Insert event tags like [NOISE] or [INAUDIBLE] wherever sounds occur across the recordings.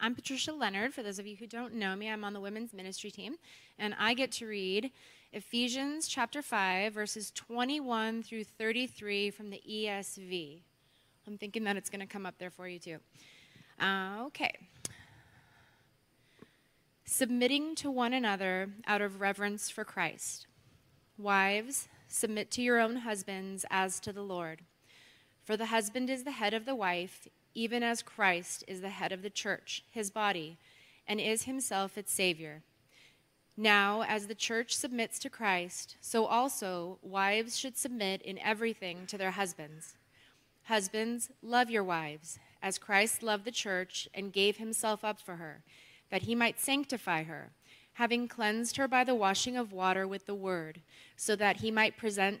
I'm Patricia Leonard. For those of you who don't know me, I'm on the women's ministry team, and I get to read Ephesians chapter 5, verses 21 through 33 from the ESV. I'm thinking that it's going to come up there for you too. Uh, okay. Submitting to one another out of reverence for Christ. Wives, submit to your own husbands as to the Lord. For the husband is the head of the wife, even as Christ is the head of the church, his body, and is himself its Savior. Now, as the church submits to Christ, so also wives should submit in everything to their husbands. Husbands, love your wives, as Christ loved the church and gave himself up for her, that he might sanctify her, having cleansed her by the washing of water with the word, so that he might present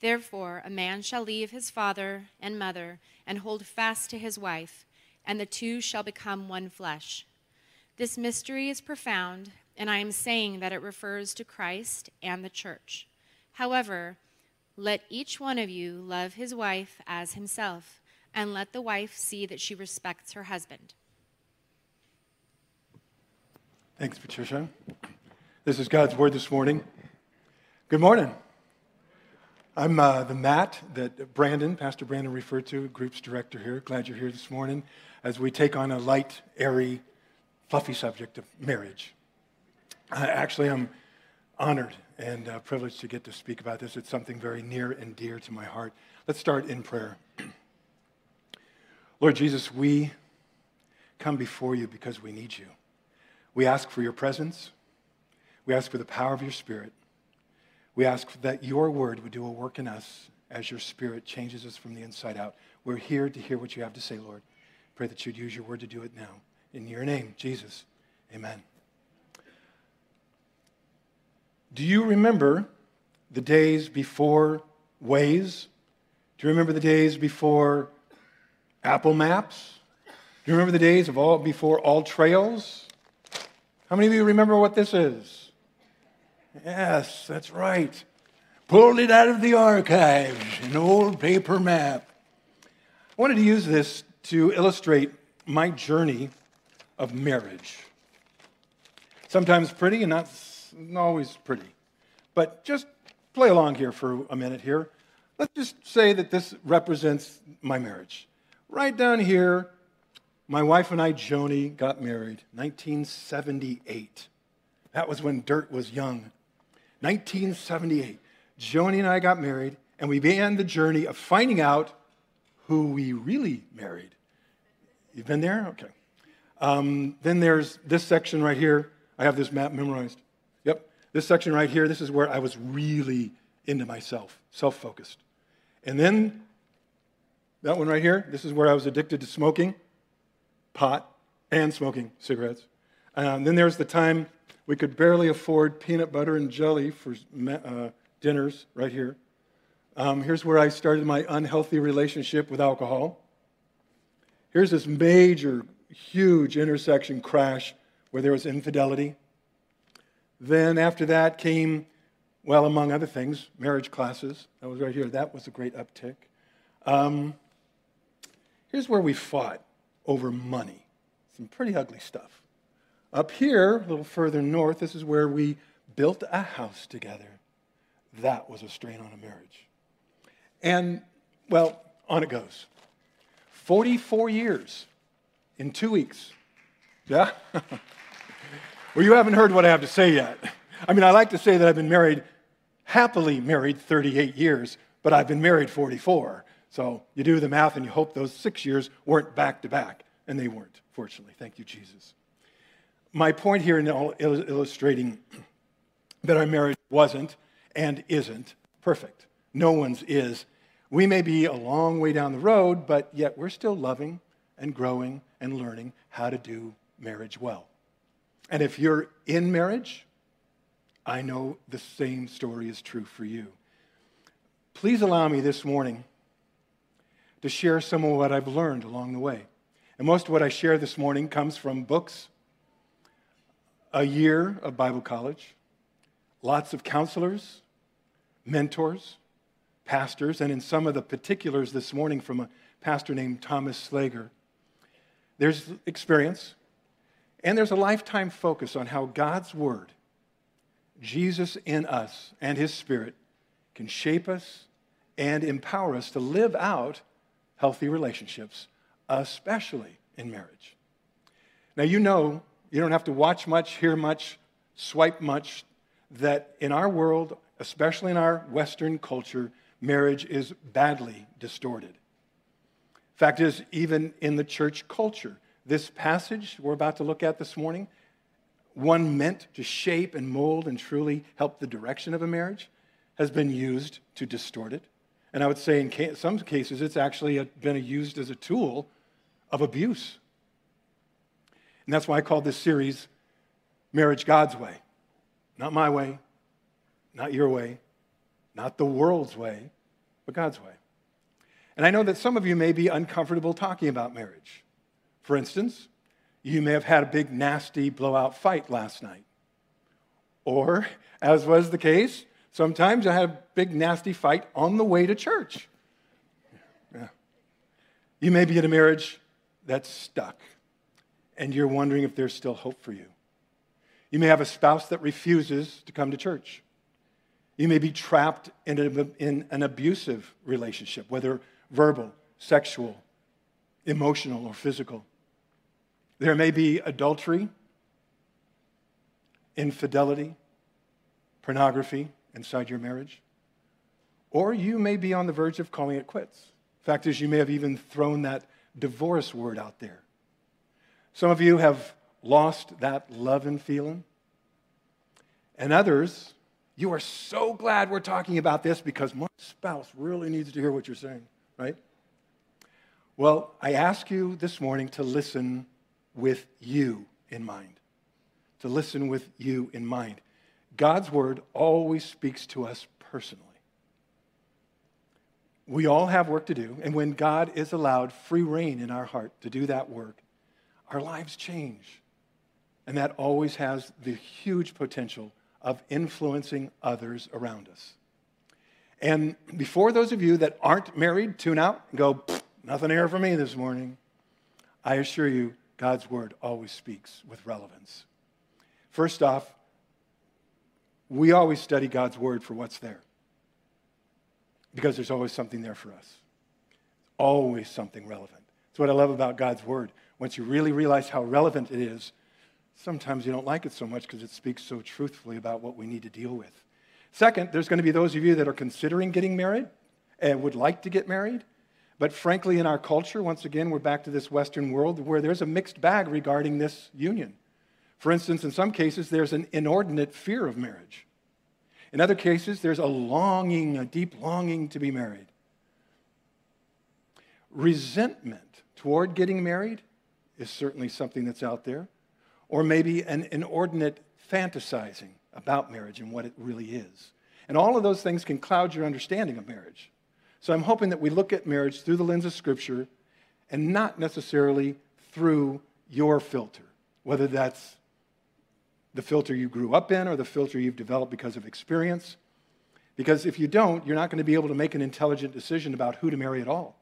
Therefore, a man shall leave his father and mother and hold fast to his wife, and the two shall become one flesh. This mystery is profound and I am saying that it refers to Christ and the church. However, let each one of you love his wife as himself, and let the wife see that she respects her husband. Thanks, Patricia. This is God's Word this morning. Good morning. I'm uh, the Matt that Brandon, Pastor Brandon, referred to, group's director here. Glad you're here this morning as we take on a light, airy, fluffy subject of marriage. Uh, actually, I'm honored and uh, privileged to get to speak about this. It's something very near and dear to my heart. Let's start in prayer. Lord Jesus, we come before you because we need you. We ask for your presence. We ask for the power of your spirit. We ask that your word would do a work in us as your spirit changes us from the inside out. We're here to hear what you have to say, Lord. Pray that you'd use your word to do it now. In your name, Jesus. Amen. Do you remember the days before Waze? Do you remember the days before Apple Maps? Do you remember the days of all before AllTrails? How many of you remember what this is? Yes, that's right. Pulled it out of the archives, an old paper map. I wanted to use this to illustrate my journey of marriage. Sometimes pretty and not always pretty. But just play along here for a minute here. Let's just say that this represents my marriage. Right down here, my wife and I, Joni, got married 1978. That was when dirt was young. 1978. Joni and I got married, and we began the journey of finding out who we really married. You've been there? Okay. Um, then there's this section right here. I have this map memorized. Yep. This section right here, this is where I was really into myself, self focused. And then that one right here, this is where I was addicted to smoking pot and smoking cigarettes. Um, then there's the time we could barely afford peanut butter and jelly for uh, dinners right here. Um, here's where I started my unhealthy relationship with alcohol. Here's this major, huge intersection crash where there was infidelity. Then after that came, well, among other things, marriage classes. That was right here. That was a great uptick. Um, here's where we fought over money. Some pretty ugly stuff. Up here, a little further north, this is where we built a house together. That was a strain on a marriage. And, well, on it goes. 44 years in two weeks. [LAUGHS] Yeah? Well, you haven't heard what I have to say yet. I mean, I like to say that I've been married, happily married 38 years, but I've been married 44. So you do the math and you hope those six years weren't back to back. And they weren't, fortunately. Thank you, Jesus. My point here in illustrating that our marriage wasn't and isn't perfect. No one's is. We may be a long way down the road, but yet we're still loving and growing and learning how to do marriage well. And if you're in marriage, I know the same story is true for you. Please allow me this morning to share some of what I've learned along the way. And most of what I share this morning comes from books, a year of Bible college, lots of counselors, mentors, pastors, and in some of the particulars this morning from a pastor named Thomas Slager. There's experience, and there's a lifetime focus on how God's Word, Jesus in us, and His Spirit can shape us and empower us to live out healthy relationships, especially in marriage. Now, you know, you don't have to watch much, hear much, swipe much, that in our world, especially in our Western culture, marriage is badly distorted. Fact is, even in the church culture, this passage we're about to look at this morning, one meant to shape and mold and truly help the direction of a marriage, has been used to distort it. And I would say in some cases, it's actually been used as a tool of abuse. And that's why I called this series Marriage God's Way. Not my way, not your way, not the world's way, but God's way. And I know that some of you may be uncomfortable talking about marriage. For instance, you may have had a big, nasty blowout fight last night. Or, as was the case, Sometimes I had a big, nasty fight on the way to church. Yeah. You may be in a marriage that's stuck, and you're wondering if there's still hope for you. You may have a spouse that refuses to come to church. You may be trapped in, a, in an abusive relationship, whether verbal, sexual, emotional, or physical. There may be adultery, infidelity, pornography, inside your marriage. Or you may be on the verge of calling it quits. Fact is, you may have even thrown that divorce word out there. Some of you have lost that love and feeling. And others, you are so glad we're talking about this because my spouse really needs to hear what you're saying, right? Well, I ask you this morning to listen with you in mind. To listen with you in mind. God's word always speaks to us personally. We all have work to do, and when God is allowed free reign in our heart to do that work, our lives change. And that always has the huge potential of influencing others around us. And before those of you that aren't married tune out and go, nothing here for me this morning, I assure you, God's word always speaks with relevance. First off, we always study God's word for what's there because there's always something there for us. Always something relevant. That's what I love about God's word. Once you really realize how relevant it is, sometimes you don't like it so much because it speaks so truthfully about what we need to deal with. Second, there's going to be those of you that are considering getting married and would like to get married. But frankly, in our culture, once again, we're back to this Western world where there's a mixed bag regarding this union. For instance, in some cases, there's an inordinate fear of marriage. In other cases, there's a longing, a deep longing to be married. Resentment toward getting married is certainly something that's out there, or maybe an inordinate fantasizing about marriage and what it really is. And all of those things can cloud your understanding of marriage. So I'm hoping that we look at marriage through the lens of Scripture and not necessarily through your filter, whether that's the filter you grew up in or the filter you've developed because of experience. Because if you don't, you're not going to be able to make an intelligent decision about who to marry at all.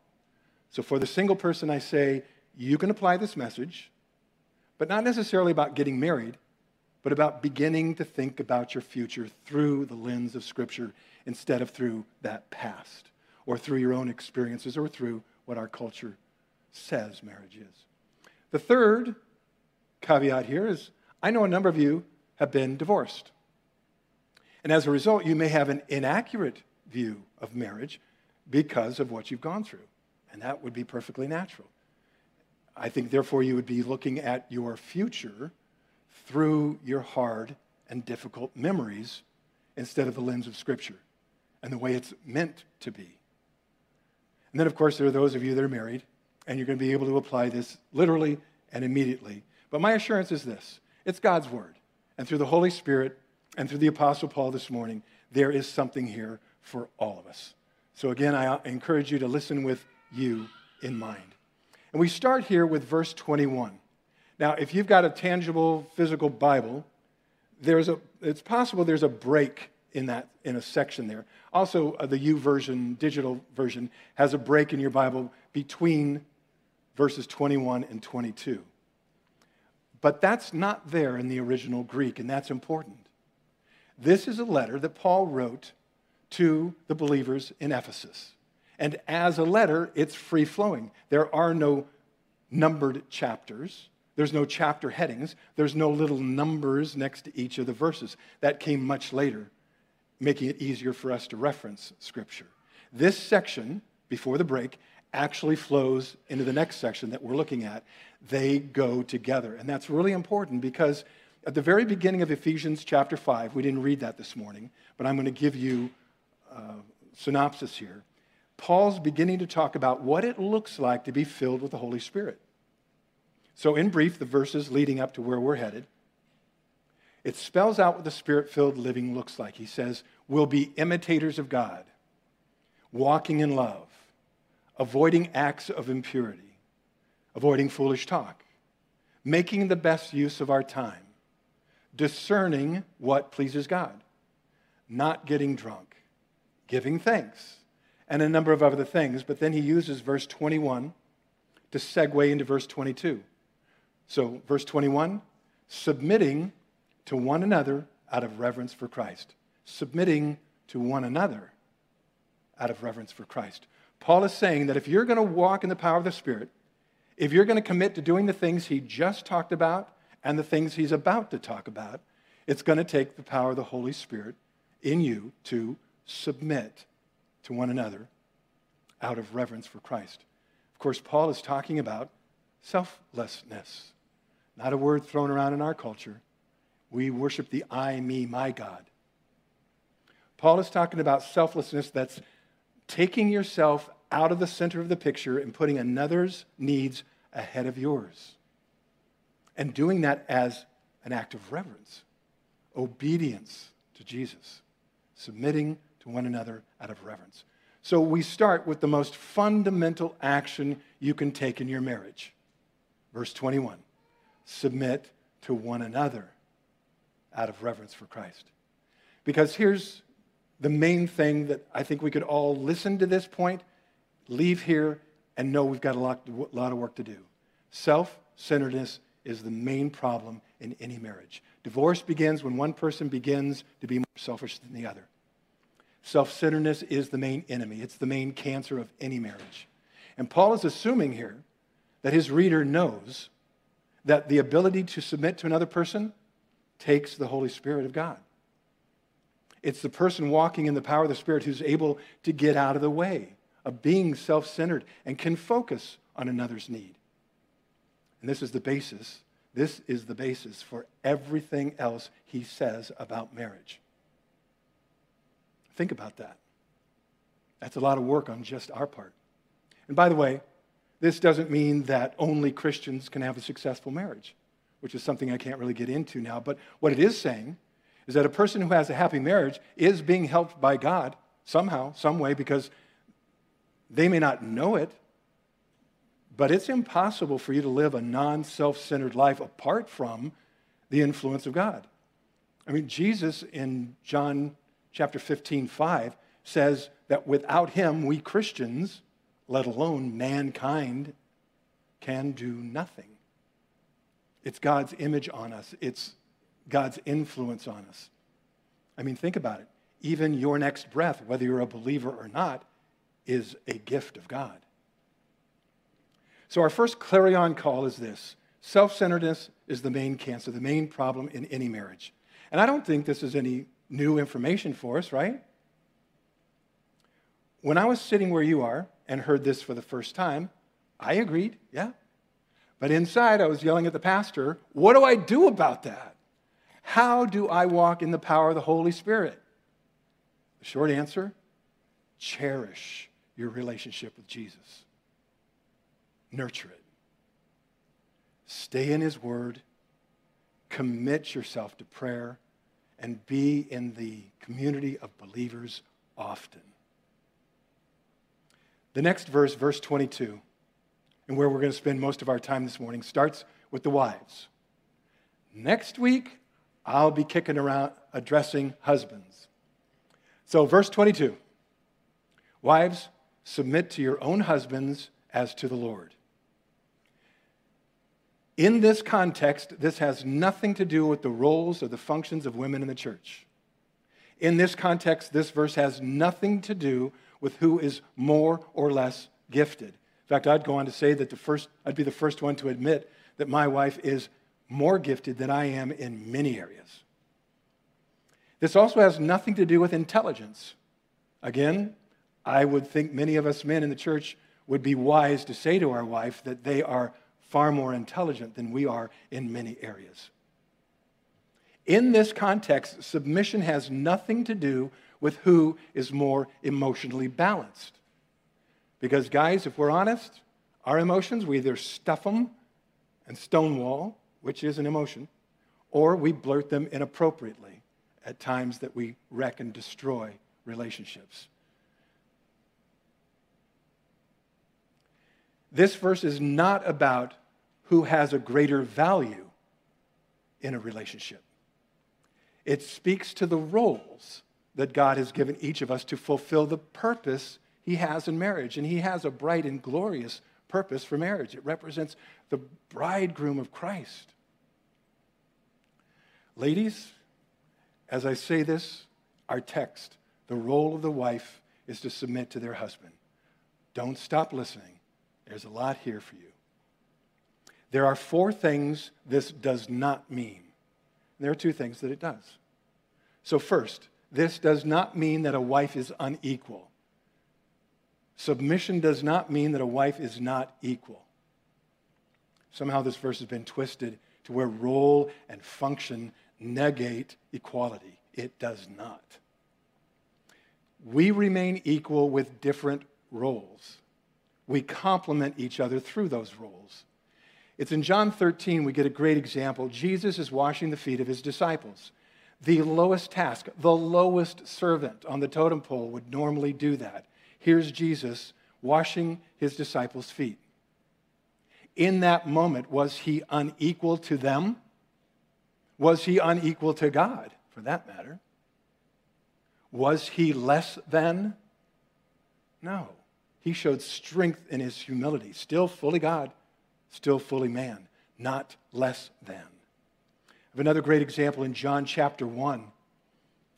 So for the single person, I say, you can apply this message, but not necessarily about getting married, but about beginning to think about your future through the lens of Scripture instead of through that past or through your own experiences or through what our culture says marriage is. The third caveat here is I know a number of you have been divorced. And as a result, you may have an inaccurate view of marriage because of what you've gone through. And that would be perfectly natural. I think, therefore, you would be looking at your future through your hard and difficult memories instead of the lens of Scripture and the way it's meant to be. And then, of course, there are those of you that are married, and you're going to be able to apply this literally and immediately. But my assurance is this it's God's Word. And through the Holy Spirit, and through the Apostle Paul this morning, there is something here for all of us. So, again, I encourage you to listen with you in mind. And we start here with verse 21. Now, if you've got a tangible physical Bible, there's a, it's possible there's a break in that in a section there. Also, uh, the version, digital version, has a break in your Bible between verses 21 and 22. But that's not there in the original Greek, and that's important. This is a letter that Paul wrote to the believers in Ephesus. And as a letter, it's free flowing. There are no numbered chapters, there's no chapter headings, there's no little numbers next to each of the verses. That came much later, making it easier for us to reference Scripture. This section, before the break, actually flows into the next section that we're looking at. They go together. And that's really important because at the very beginning of Ephesians chapter 5, we didn't read that this morning, but I'm going to give you a synopsis here. Paul's beginning to talk about what it looks like to be filled with the Holy Spirit. So, in brief, the verses leading up to where we're headed, it spells out what the spirit filled living looks like. He says, We'll be imitators of God, walking in love, avoiding acts of impurity, avoiding foolish talk, making the best use of our time, discerning what pleases God, not getting drunk, giving thanks, and a number of other things. But then he uses verse 21 to segue into verse 22. So, verse 21 submitting to one another out of reverence for Christ. Submitting to one another out of reverence for Christ. Paul is saying that if you're going to walk in the power of the Spirit, if you're going to commit to doing the things he just talked about and the things he's about to talk about, it's going to take the power of the Holy Spirit in you to submit to one another out of reverence for Christ. Of course, Paul is talking about selflessness, not a word thrown around in our culture. We worship the I, me, my God. Paul is talking about selflessness that's taking yourself out of the center of the picture and putting another's needs ahead of yours. And doing that as an act of reverence, obedience to Jesus, submitting one another out of reverence. So we start with the most fundamental action you can take in your marriage. Verse 21 submit to one another out of reverence for Christ. Because here's the main thing that I think we could all listen to this point, leave here, and know we've got a lot, a lot of work to do. Self centeredness is the main problem in any marriage. Divorce begins when one person begins to be more selfish than the other. Self centeredness is the main enemy, it's the main cancer of any marriage. And Paul is assuming here that his reader knows that the ability to submit to another person takes the Holy Spirit of God. It's the person walking in the power of the Spirit who's able to get out of the way of being self centered and can focus on another's need. And this is the basis. This is the basis for everything else he says about marriage. Think about that. That's a lot of work on just our part. And by the way, this doesn't mean that only Christians can have a successful marriage, which is something I can't really get into now. But what it is saying is that a person who has a happy marriage is being helped by God somehow, some way, because they may not know it, but it's impossible for you to live a non self centered life apart from the influence of God. I mean, Jesus in John chapter 15, 5 says that without him, we Christians, let alone mankind, can do nothing. It's God's image on us, it's God's influence on us. I mean, think about it. Even your next breath, whether you're a believer or not, is a gift of God. So, our first clarion call is this self centeredness is the main cancer, the main problem in any marriage. And I don't think this is any new information for us, right? When I was sitting where you are and heard this for the first time, I agreed, yeah. But inside, I was yelling at the pastor, what do I do about that? How do I walk in the power of the Holy Spirit? The short answer cherish your relationship with Jesus, nurture it, stay in His Word, commit yourself to prayer, and be in the community of believers often. The next verse, verse 22, and where we're going to spend most of our time this morning, starts with the wives. Next week, I'll be kicking around addressing husbands. So, verse 22 Wives, submit to your own husbands as to the Lord. In this context, this has nothing to do with the roles or the functions of women in the church. In this context, this verse has nothing to do with who is more or less gifted. In fact, I'd go on to say that the first, I'd be the first one to admit that my wife is more gifted than I am in many areas. This also has nothing to do with intelligence. Again, I would think many of us men in the church would be wise to say to our wife that they are far more intelligent than we are in many areas. In this context, submission has nothing to do with who is more emotionally balanced. Because, guys, if we're honest, our emotions, we either stuff them and stonewall, which is an emotion, or we blurt them inappropriately at times that we wreck and destroy relationships. This verse is not about who has a greater value in a relationship. It speaks to the roles that God has given each of us to fulfill the purpose He has in marriage. And He has a bright and glorious purpose for marriage. It represents the bridegroom of Christ. Ladies, as I say this, our text, the role of the wife is to submit to their husband. Don't stop listening. There's a lot here for you. There are four things this does not mean. There are two things that it does. So, first, this does not mean that a wife is unequal. Submission does not mean that a wife is not equal. Somehow, this verse has been twisted to where role and function negate equality. It does not. We remain equal with different roles. We complement each other through those roles. It's in John 13 we get a great example. Jesus is washing the feet of his disciples. The lowest task, the lowest servant on the totem pole would normally do that. Here's Jesus washing his disciples' feet. In that moment, was he unequal to them? Was he unequal to God, for that matter? Was he less than? No. He showed strength in his humility, still fully God, still fully man, not less than. I have another great example in John chapter 1,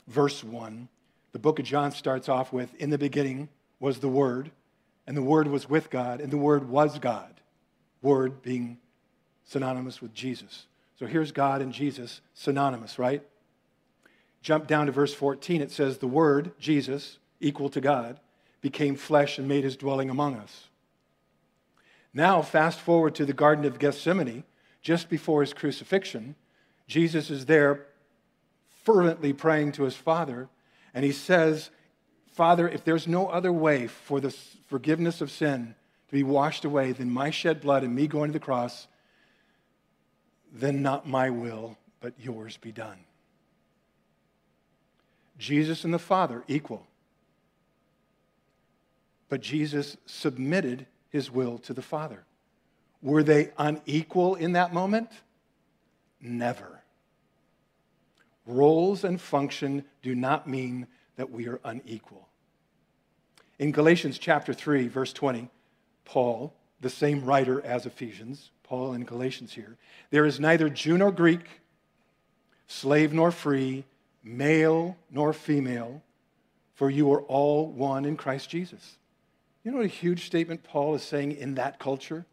verse 1. The book of John starts off with In the beginning was the Word, and the Word was with God, and the Word was God. Word being synonymous with Jesus. So here's God and Jesus synonymous, right? Jump down to verse 14. It says, The Word, Jesus, equal to God, became flesh and made his dwelling among us. Now, fast forward to the Garden of Gethsemane, just before his crucifixion. Jesus is there fervently praying to his Father, and he says, Father, if there's no other way for the forgiveness of sin to be washed away than my shed blood and me going to the cross, then not my will, but yours be done. Jesus and the Father equal. But Jesus submitted his will to the Father. Were they unequal in that moment? Never. Roles and function do not mean that we are unequal. In Galatians chapter 3, verse 20, Paul, the same writer as Ephesians, Paul in Galatians here, there is neither Jew nor Greek, slave nor free, male nor female, for you are all one in Christ Jesus. You know what a huge statement Paul is saying in that culture,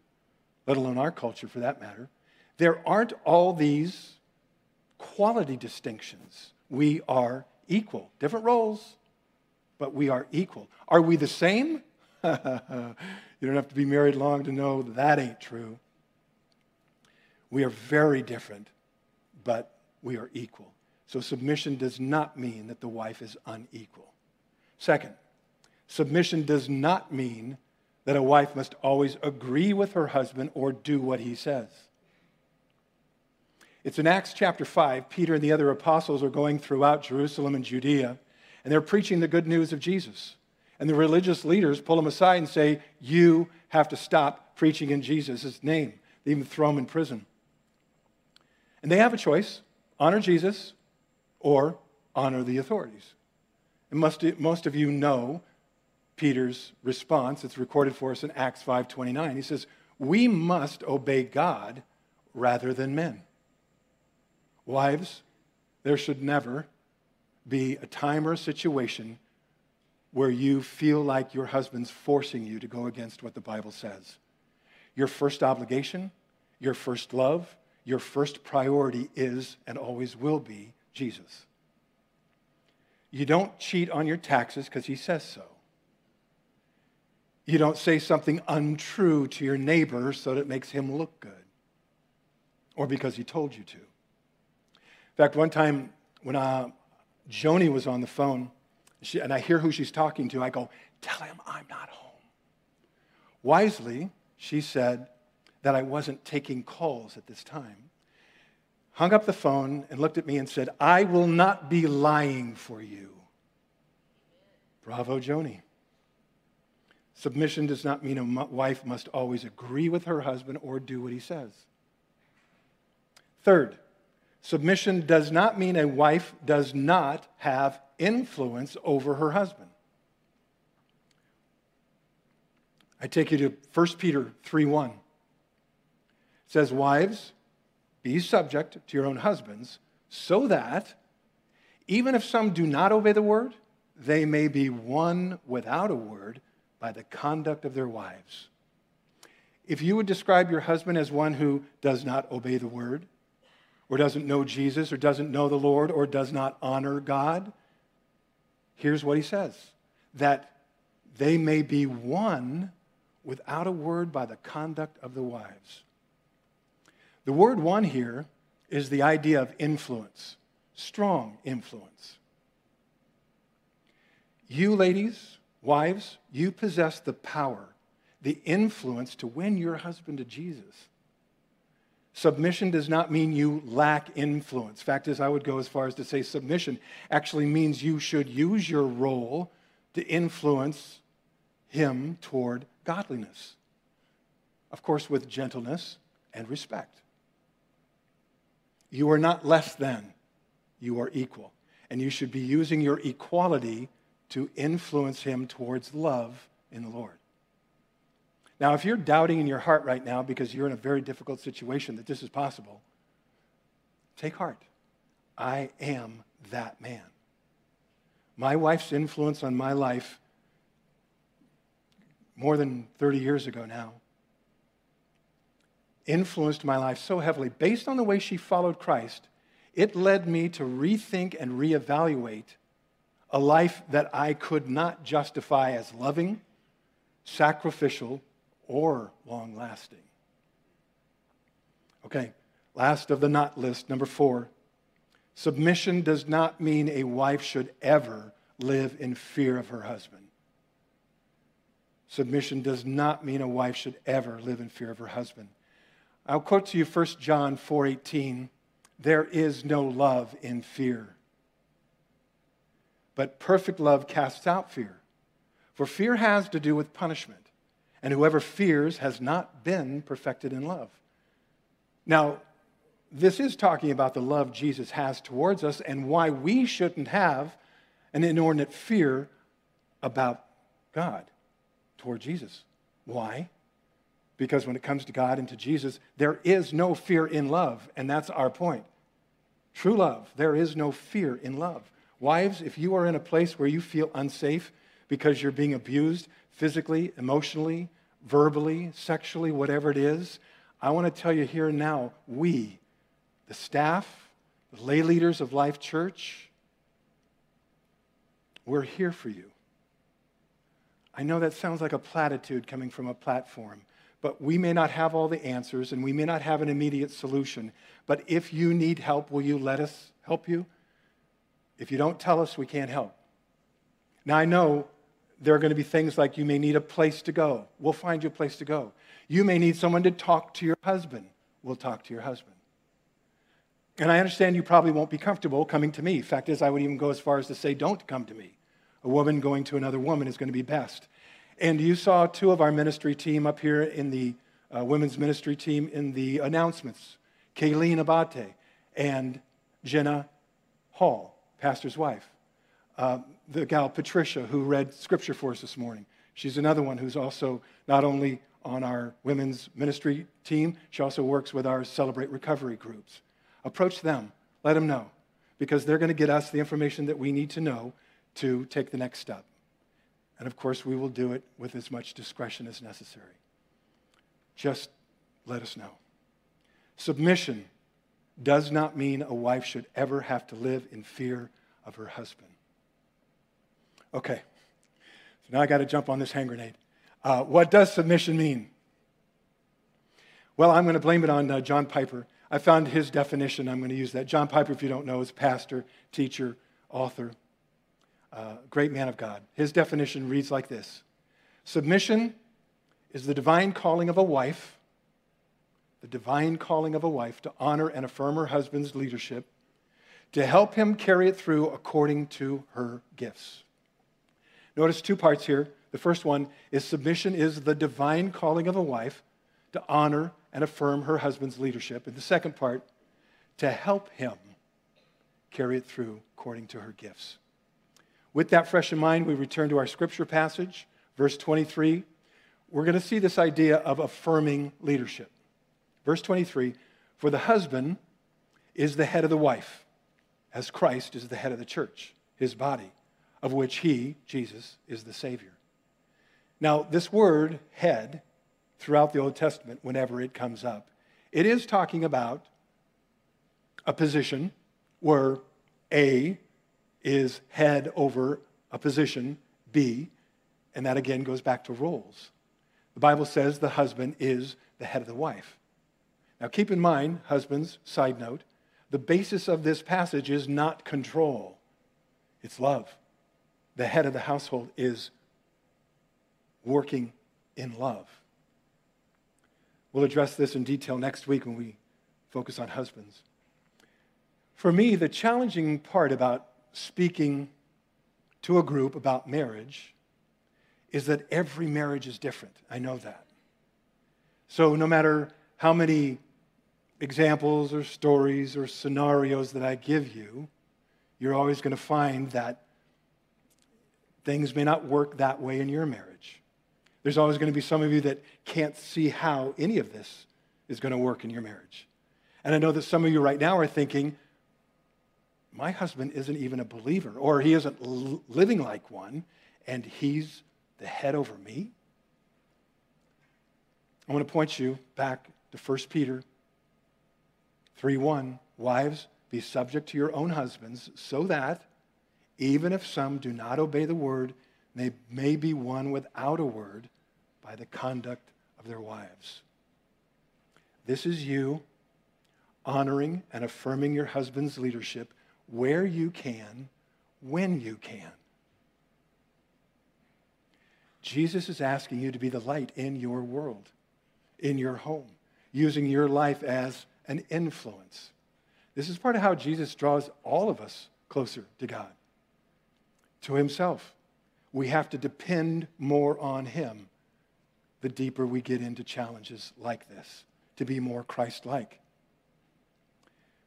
let alone our culture for that matter? There aren't all these quality distinctions. We are equal. Different roles, but we are equal. Are we the same? [LAUGHS] you don't have to be married long to know that, ain't true. We are very different, but we are equal. So submission does not mean that the wife is unequal. Second, submission does not mean that a wife must always agree with her husband or do what he says. It's in Acts chapter 5. Peter and the other apostles are going throughout Jerusalem and Judea, and they're preaching the good news of Jesus. And the religious leaders pull them aside and say, You have to stop preaching in Jesus' name. They even throw him in prison. And they have a choice honor Jesus or honor the authorities. And most, most of you know Peter's response. It's recorded for us in Acts 5:29. He says, "We must obey God rather than men." Wives, there should never be a time or a situation where you feel like your husband's forcing you to go against what the Bible says. Your first obligation, your first love, your first priority is and always will be Jesus. You don't cheat on your taxes because he says so. You don't say something untrue to your neighbor so that it makes him look good or because he told you to. In fact, one time when uh, Joni was on the phone she, and I hear who she's talking to, I go, Tell him I'm not home. Wisely, she said that I wasn't taking calls at this time, hung up the phone and looked at me and said, I will not be lying for you. Bravo, Joni. Submission does not mean a wife must always agree with her husband or do what he says. Third, submission does not mean a wife does not have influence over her husband. I take you to 1 Peter 3:1. It says, "Wives, be subject to your own husbands, so that even if some do not obey the word, they may be won without a word by the conduct of their wives. If you would describe your husband as one who does not obey the word, or doesn't know Jesus, or doesn't know the Lord, or does not honor God, here's what he says that they may be won without a word by the conduct of the wives. The word won here is the idea of influence, strong influence. You ladies, Wives, you possess the power, the influence to win your husband to Jesus. Submission does not mean you lack influence. Fact is, I would go as far as to say submission actually means you should use your role to influence him toward godliness. Of course, with gentleness and respect. You are not less than, you are equal. And you should be using your equality to influence him towards love in the Lord. Now, if you're doubting in your heart right now because you're in a very difficult situation that this is possible, take heart. I am that man. My wife's influence on my life more than 30 years ago now influenced my life so heavily based on the way she followed Christ. It led me to rethink and reevaluate a life that I could not justify as loving, sacrificial, or long lasting. Okay, last of the not list, number four. Submission does not mean a wife should ever live in fear of her husband. Submission does not mean a wife should ever live in fear of her husband. I'll quote to you 1 John 4:18. There is no love in fear. But perfect love casts out fear. For fear has to do with punishment, and whoever fears has not been perfected in love. Now, this is talking about the love Jesus has towards us and why we shouldn't have an inordinate fear about God toward Jesus. Why? Because when it comes to God and to Jesus, there is no fear in love, and that's our point. True love, there is no fear in love. Wives, if you are in a place where you feel unsafe because you're being abused physically, emotionally, verbally, sexually, whatever it is, I want to tell you here and now, we, the staff, the lay leaders of Life Church, we're here for you. I know that sounds like a platitude coming from a platform, but we may not have all the answers and we may not have an immediate solution. But if you need help, will you let us help you? If you don't tell us, we can't help. Now, I know there are going to be things like you may need a place to go. We'll find you a place to go. You may need someone to talk to your husband. We'll talk to your husband. And I understand you probably won't be comfortable coming to me. Fact is, I would even go as far as to say, don't come to me. A woman going to another woman is going to be best. And you saw two of our ministry team up here in the uh, women's ministry team in the announcements Kayleen Abate and Jenna Hall, pastor's wife. Uh, the gal Patricia, who read scripture for us this morning. She's another one who's also not only on our women's ministry team, she also works with our Celebrate Recovery groups. Approach them, let them know, because they're going to get us the information that we need to know to take the next step. And of course, we will do it with as much discretion as necessary. Just let us know. Submission does not mean a wife should ever have to live in fear of her husband. Okay, so now I got to jump on this hand grenade. Uh, what does submission mean? Well, I'm going to blame it on uh, John Piper. I found his definition. I'm going to use that. John Piper, if you don't know, is pastor, teacher, author, uh, great man of God. His definition reads like this Submission is the divine calling of a wife, the divine calling of a wife to honor and affirm her husband's leadership, to help him carry it through according to her gifts. Notice two parts here. The first one is submission is the divine calling of a wife to honor and affirm her husband's leadership. And the second part, to help him carry it through according to her gifts. With that fresh in mind, we return to our scripture passage, verse 23. We're going to see this idea of affirming leadership. Verse 23 For the husband is the head of the wife, as Christ is the head of the church, his body, of which he, Jesus, is the Savior. Now, this word, head, throughout the Old Testament, whenever it comes up, it is talking about a position where A is head over a position, B, and that again goes back to roles. The Bible says the husband is the head of the wife. Now, keep in mind, husbands, side note, the basis of this passage is not control, it's love. The head of the household is working in love. We'll address this in detail next week when we focus on husbands. For me, the challenging part about speaking to a group about marriage is that every marriage is different. I know that. So, no matter how many examples or stories or scenarios that I give you, you're always going to find that things may not work that way in your marriage. There's always going to be some of you that can't see how any of this is going to work in your marriage. And I know that some of you right now are thinking, my husband isn't even a believer, or he isn't living like one, and he's the head over me? I want to point you back to 1 Peter 3 1. Wives, be subject to your own husbands, so that, even if some do not obey the word, they may be won without a word by the conduct of their wives. This is you honoring and affirming your husband's leadership where you can, when you can. Jesus is asking you to be the light in your world, in your home, using your life as an influence. This is part of how Jesus draws all of us closer to God, to Himself. We have to depend more on Him the deeper we get into challenges like this, to be more Christ like.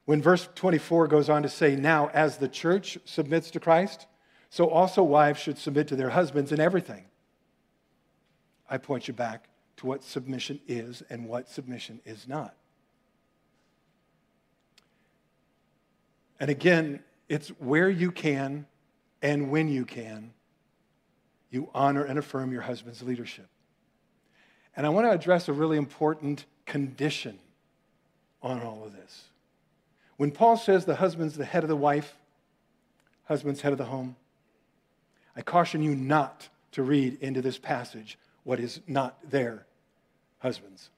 When verse 24 goes on to say, Now, as the church submits to Christ, so also wives should submit to their husbands in everything. I point you back to what submission is and what submission is not. And again, it's where you can and when you can, you honor and affirm your husband's leadership. And I want to address a really important condition on all of this. When Paul says the husband's the head of the wife, husband's head of the home, I caution you not to read into this passage what is not there, husbands.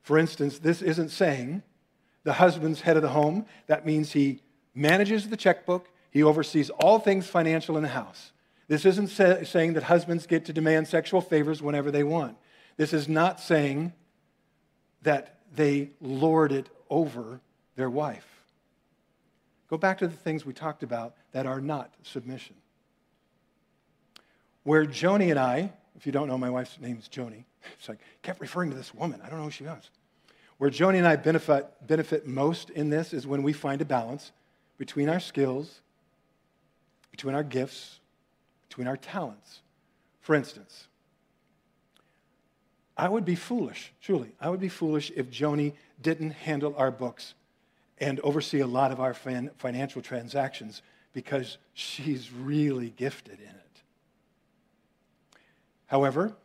For instance, this isn't saying the husband's head of the home. That means he manages the checkbook, he oversees all things financial in the house. This isn't say, saying that husbands get to demand sexual favors whenever they want. This is not saying that they lord it over their wife. Go back to the things we talked about that are not submission. Where Joni and I, if you don't know, my wife's name is Joni. [LAUGHS] It's like, kept referring to this woman. I don't know who she was. Where Joni and I benefit, benefit most in this is when we find a balance between our skills, between our gifts, between our talents. For instance, I would be foolish, truly, I would be foolish if Joni didn't handle our books and oversee a lot of our fin- financial transactions because she's really gifted in it. However,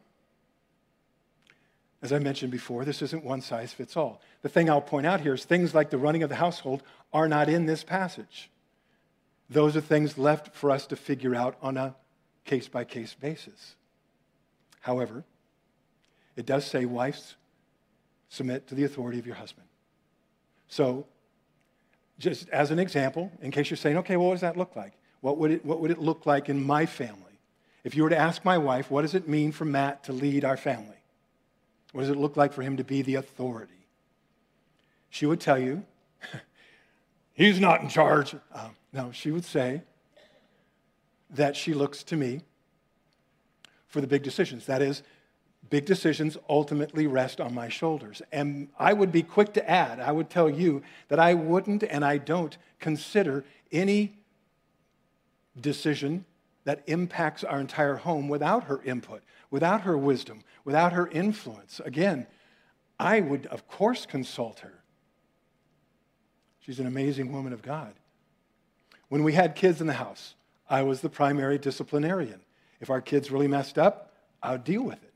as I mentioned before, this isn't one size fits all. The thing I'll point out here is things like the running of the household are not in this passage. Those are things left for us to figure out on a case by case basis. However, it does say, wives, submit to the authority of your husband. So, just as an example, in case you're saying, okay, well, what does that look like? What would, it, what would it look like in my family? If you were to ask my wife, what does it mean for Matt to lead our family? What does it look like for him to be the authority? She would tell you, [LAUGHS] he's not in charge. Uh, no, she would say that she looks to me for the big decisions. That is, big decisions ultimately rest on my shoulders. And I would be quick to add, I would tell you that I wouldn't and I don't consider any decision that impacts our entire home without her input, without her wisdom, without her influence. Again, I would, of course, consult her. She's an amazing woman of God. When we had kids in the house, I was the primary disciplinarian. If our kids really messed up, I would deal with it.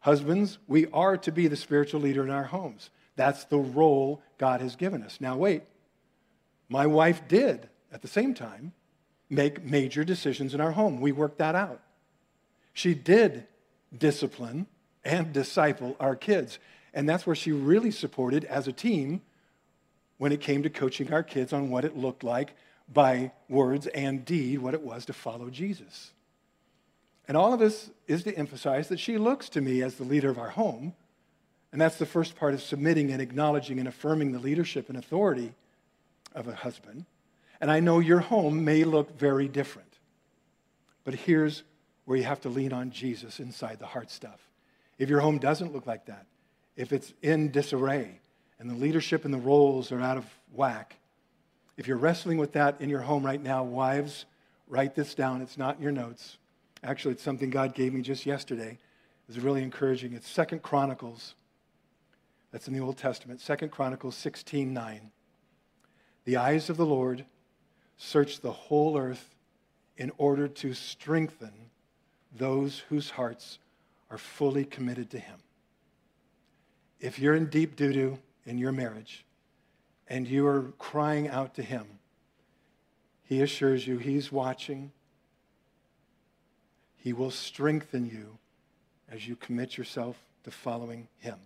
Husbands, we are to be the spiritual leader in our homes. That's the role God has given us. Now, wait. My wife did, at the same time, make major decisions in our home. We worked that out. She did discipline and disciple our kids. And that's where she really supported as a team when it came to coaching our kids on what it looked like by words and deed, what it was to follow Jesus. And all of this is to emphasize that she looks to me as the leader of our home. And that's the first part of submitting and acknowledging and affirming the leadership and authority of a husband. And I know your home may look very different. But here's where you have to lean on Jesus inside the heart stuff. If your home doesn't look like that, if it's in disarray and the leadership and the roles are out of whack, if you're wrestling with that in your home right now, wives, write this down. It's not in your notes. Actually, it's something God gave me just yesterday. It's really encouraging. It's Second Chronicles. That's in the Old Testament. Second Chronicles 16 9. The eyes of the Lord search the whole earth in order to strengthen those whose hearts are fully committed to Him. If you're in deep doo doo in your marriage and you are crying out to Him, He assures you He's watching. He will strengthen you as you commit yourself to following Him.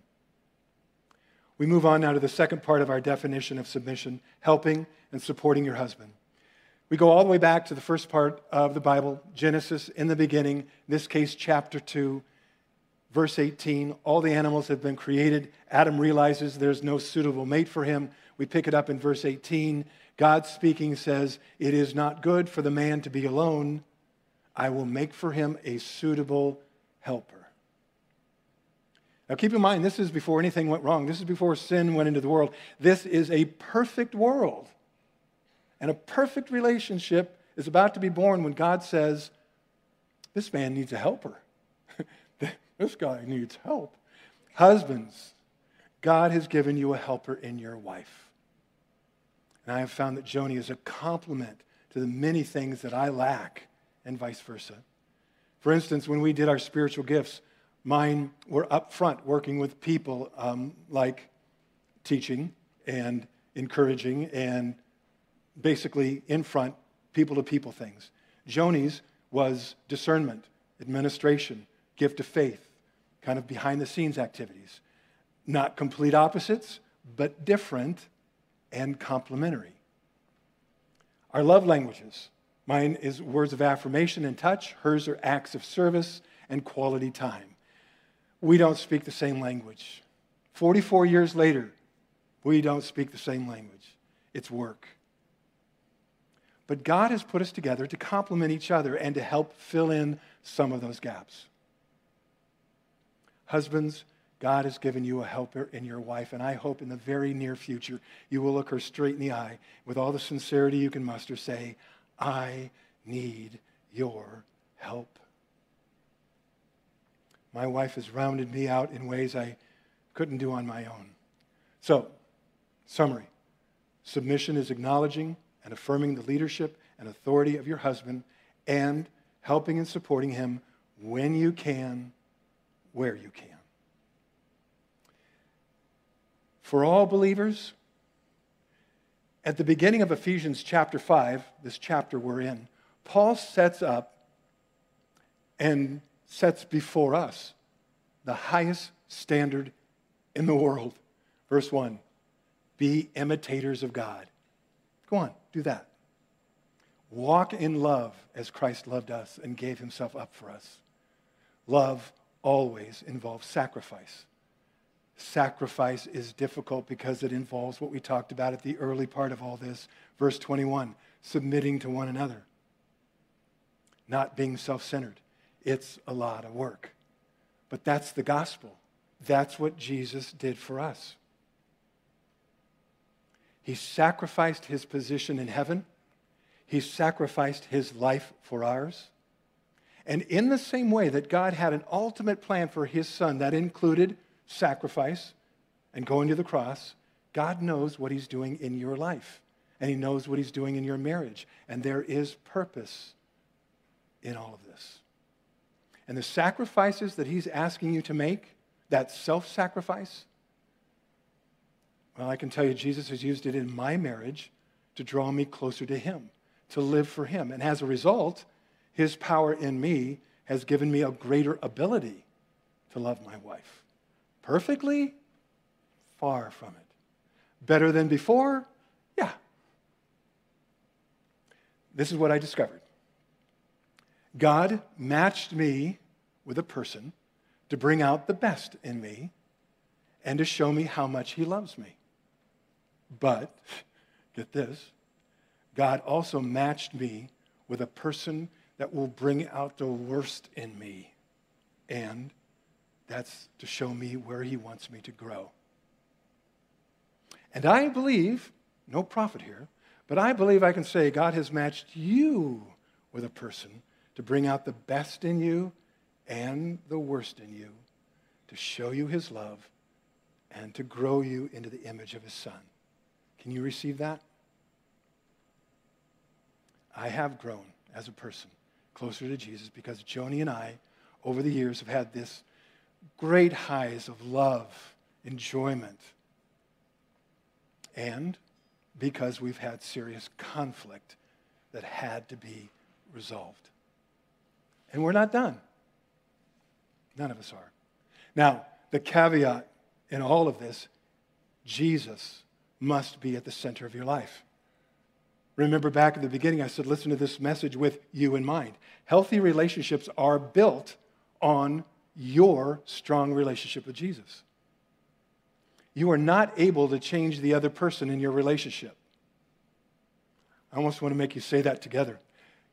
We move on now to the second part of our definition of submission helping and supporting your husband. We go all the way back to the first part of the Bible, Genesis, in the beginning, in this case, chapter 2, verse 18. All the animals have been created. Adam realizes there's no suitable mate for him. We pick it up in verse 18. God speaking says, It is not good for the man to be alone. I will make for him a suitable helper. Now, keep in mind, this is before anything went wrong. This is before sin went into the world. This is a perfect world. And a perfect relationship is about to be born when God says, This man needs a helper. [LAUGHS] this guy needs help. Husbands, God has given you a helper in your wife. And I have found that Joni is a complement to the many things that I lack, and vice versa. For instance, when we did our spiritual gifts, mine were up front working with people um, like teaching and encouraging and basically in front, people to people things. Joni's was discernment, administration, gift of faith, kind of behind the scenes activities. Not complete opposites, but different and complementary. Our love languages. Mine is words of affirmation and touch, hers are acts of service and quality time. We don't speak the same language. 44 years later, We don't speak the same language, it's work. But God has put us together to complement each other and to help fill in some of those gaps. Husbands, God has given you a helper in your wife, and I hope in the very near future you will look her straight in the eye with all the sincerity you can muster, say, I need your help. My wife has rounded me out in ways I couldn't do on my own. So, summary submission is acknowledging and affirming the leadership and authority of your husband and helping and supporting him when you can, where you can. For all believers, at the beginning of Ephesians chapter 5, this chapter we're in, Paul sets up and sets before us the highest standard in the world. Verse 1 Be imitators of God. Go on, do that. Walk in love as Christ loved us and gave himself up for us. Love always involves sacrifice. Sacrifice is difficult because it involves what we talked about at the early part of all this. Verse 21 submitting to one another, not being self centered. It's a lot of work. But that's the gospel. That's what Jesus did for us. He sacrificed his position in heaven, he sacrificed his life for ours. And in the same way that God had an ultimate plan for his son that included sacrifice and going to the cross, God knows what he's doing in your life. And he knows what he's doing in your marriage. And there is purpose in all of this. And the sacrifices that he's asking you to make, that self sacrifice, well, I can tell you, Jesus has used it in my marriage to draw me closer to him, to live for him. And as a result, his power in me has given me a greater ability to love my wife. Perfectly? Far from it. Better than before? Yeah. This is what I discovered God matched me with a person to bring out the best in me and to show me how much He loves me. But, get this, God also matched me with a person that will bring out the worst in me. And that's to show me where He wants me to grow. And I believe, no prophet here, but I believe I can say God has matched you with a person to bring out the best in you and the worst in you, to show you His love and to grow you into the image of His Son. Can you receive that? I have grown as a person closer to Jesus because Joni and I, over the years, have had this great highs of love, enjoyment, and because we've had serious conflict that had to be resolved. And we're not done. None of us are. Now, the caveat in all of this Jesus must be at the center of your life. Remember back at the beginning, I said, listen to this message with you in mind. Healthy relationships are built on your strong relationship with Jesus. You are not able to change the other person in your relationship. I almost want to make you say that together.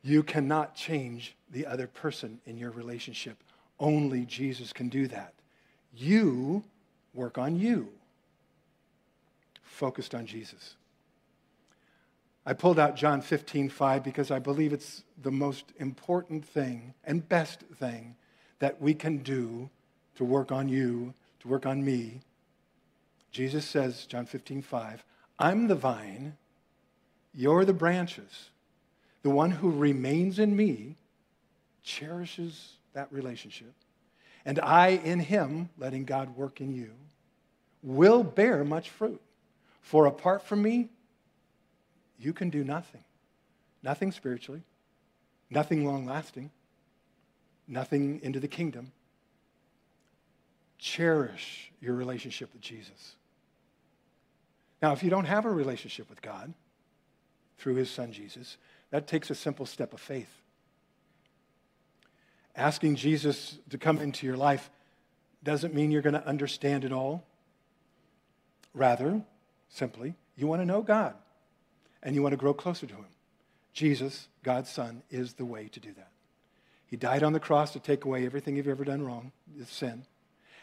You cannot change the other person in your relationship. Only Jesus can do that. You work on you, focused on Jesus. I pulled out John 15, 5 because I believe it's the most important thing and best thing that we can do to work on you, to work on me. Jesus says, John 15, 5, I'm the vine, you're the branches. The one who remains in me cherishes that relationship. And I in him, letting God work in you, will bear much fruit. For apart from me, you can do nothing. Nothing spiritually, nothing long lasting nothing into the kingdom. Cherish your relationship with Jesus. Now, if you don't have a relationship with God through his son Jesus, that takes a simple step of faith. Asking Jesus to come into your life doesn't mean you're going to understand it all. Rather, simply, you want to know God and you want to grow closer to Him. Jesus, God's Son, is the way to do that. He died on the cross to take away everything you've ever done wrong, the sin.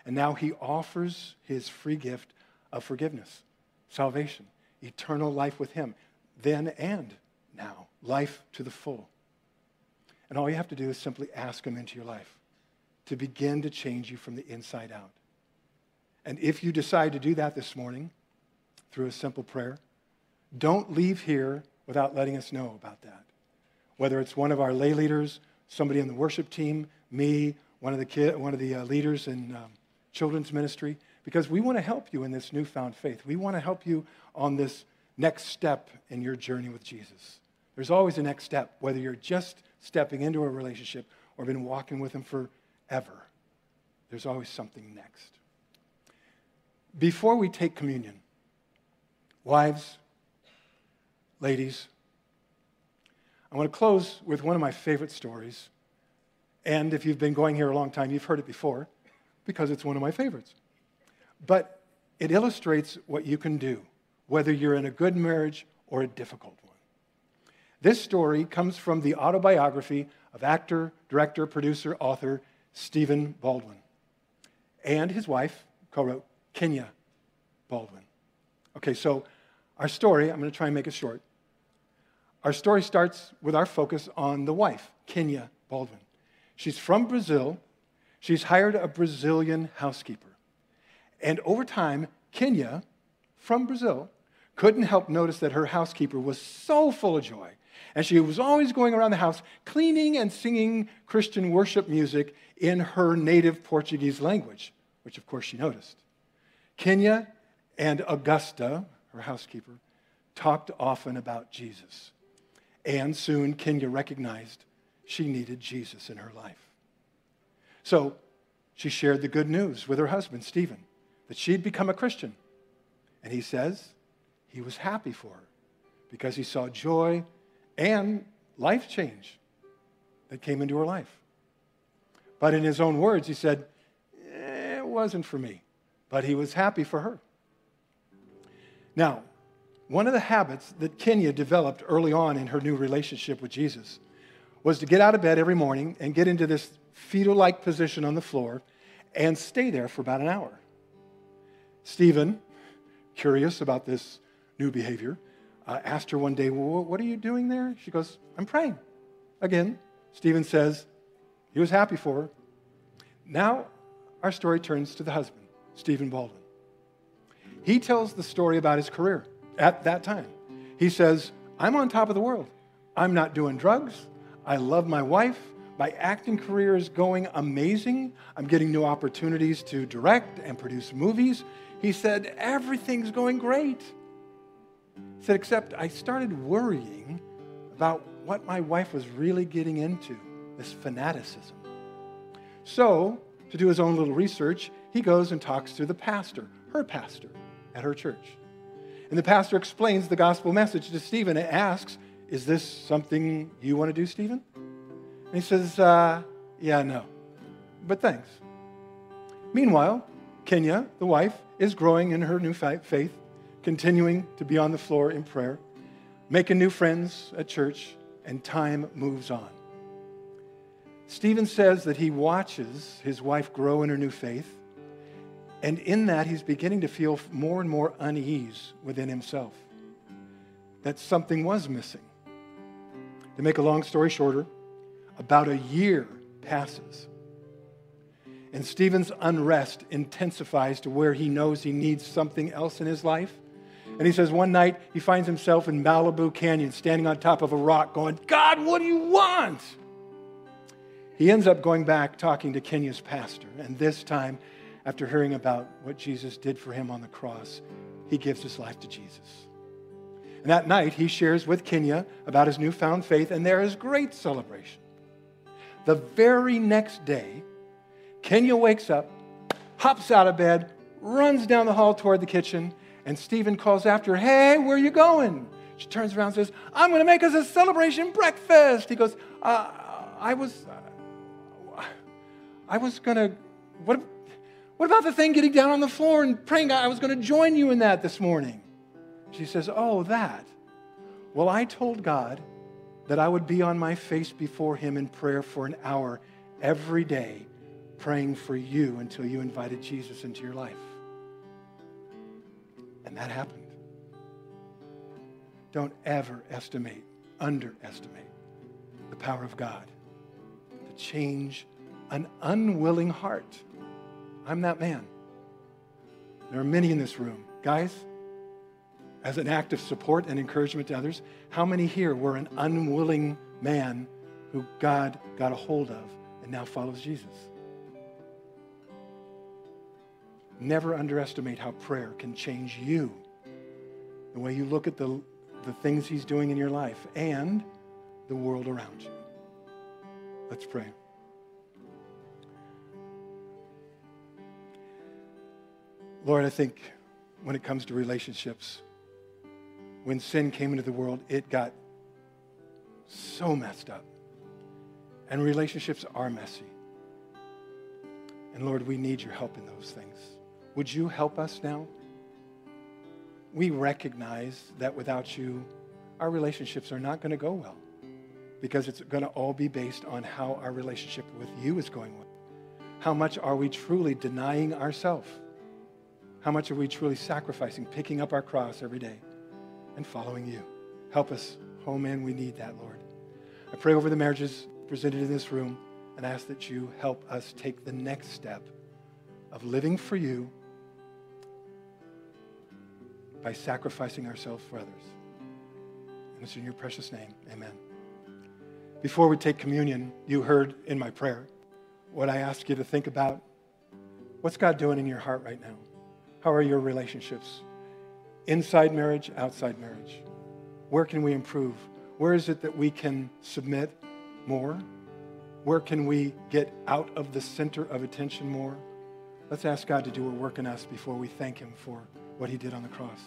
And now He offers His free gift of forgiveness, salvation, eternal life with Him, then and now, life to the full. And all you have to do is simply ask Him into your life to begin to change you from the inside out. And if you decide to do that this morning through a simple prayer, don't leave here without letting us know about that. Whether it's one of our lay leaders, somebody in the worship team, me, one of the, kid, one of the uh, leaders in um, children's ministry, because we want to help you in this newfound faith. We want to help you on this next step in your journey with Jesus. There's always a next step, whether you're just stepping into a relationship or been walking with Him forever. There's always something next. Before we take communion, wives, ladies, I want to close with one of my favorite stories. And if you've been going here a long time, you've heard it before because it's one of my favorites. But it illustrates what you can do, whether you're in a good marriage or a difficult one. This story comes from the autobiography of actor, director, producer, author Stephen Baldwin. And his wife co wrote Kennya Baldwin. Okay, so our story, I'm going to try and make it short. Our story starts with our focus on the wife, Kennya Baldwin. She's from Brazil. She's hired a Brazilian housekeeper. And over time, Kennya, from Brazil, couldn't help notice that her housekeeper was so full of joy. And she was always going around the house cleaning and singing Christian worship music in her native Portuguese language, which of course she noticed. Kennya and Augusta, her housekeeper, talked often about Jesus. And soon Kennya recognized she needed Jesus in her life. So she shared the good news with her husband, Stephen, that she'd become a Christian. And he says he was happy for her because he saw joy and life change that came into her life. But in his own words, he said, eh, It wasn't for me, but he was happy for her. Now, one of the habits that Kennya developed early on in her new relationship with Jesus was to get out of bed every morning and get into this fetal like position on the floor and stay there for about an hour. Stephen, curious about this new behavior, uh, asked her one day, well, What are you doing there? She goes, I'm praying. Again, Stephen says he was happy for her. Now, our story turns to the husband, Stephen Baldwin. He tells the story about his career at that time. He says, I'm on top of the world. I'm not doing drugs. I love my wife. My acting career is going amazing. I'm getting new opportunities to direct and produce movies. He said, Everything's going great. He said, Except I started worrying about what my wife was really getting into this fanaticism. So, to do his own little research, he goes and talks to the pastor, her pastor, at her church. And the pastor explains the gospel message to Stephen and asks, Is this something you want to do, Stephen? And he says, uh, Yeah, no. But thanks. Meanwhile, Kennya, the wife, is growing in her new faith, continuing to be on the floor in prayer, making new friends at church, and time moves on. Stephen says that he watches his wife grow in her new faith and in that, he's beginning to feel more and more unease within himself. That something was missing. To make a long story shorter, about a year passes. And Stephen's unrest intensifies to where he knows he needs something else in his life. And he says one night he finds himself in Malibu Canyon, standing on top of a rock, going, God, what do you want? He ends up going back talking to Kennya's pastor, and this time after hearing about what Jesus did for him on the cross, he gives his life to Jesus. And that night, he shares with Kennya about his newfound faith, and there is great celebration. The very next day, Kennya wakes up, hops out of bed, runs down the hall toward the kitchen, and Stephen calls after her, Hey, where are you going? She turns around and says, I'm going to make us a celebration breakfast. He goes, uh, I was, uh, I was going to, what, what about the thing getting down on the floor and praying? God I was going to join you in that this morning. She says, Oh, that. Well, I told God that I would be on my face before Him in prayer for an hour every day, praying for you until you invited Jesus into your life. And that happened. Don't ever estimate, underestimate the power of God to change an unwilling heart. I'm that man. There are many in this room. Guys, as an act of support and encouragement to others, how many here were an unwilling man who God got a hold of and now follows Jesus? Never underestimate how prayer can change you, the way you look at the, the things He's doing in your life and the world around you. Let's pray. Lord, I think when it comes to relationships, when sin came into the world, it got so messed up. And relationships are messy. And Lord, we need your help in those things. Would you help us now? We recognize that without you, our relationships are not going to go well because it's going to all be based on how our relationship with you is going well. How much are we truly denying ourselves? How much are we truly sacrificing, picking up our cross every day and following you? Help us, home in. We need that, Lord. I pray over the marriages presented in this room and ask that you help us take the next step of living for you by sacrificing ourselves for others. And it's in your precious name. Amen. Before we take communion, you heard in my prayer what I asked you to think about. What's God doing in your heart right now? How are your relationships? Inside marriage, outside marriage? Where can we improve? Where is it that we can submit more? Where can we get out of the center of attention more? Let's ask God to do a work in us before we thank Him for what He did on the cross.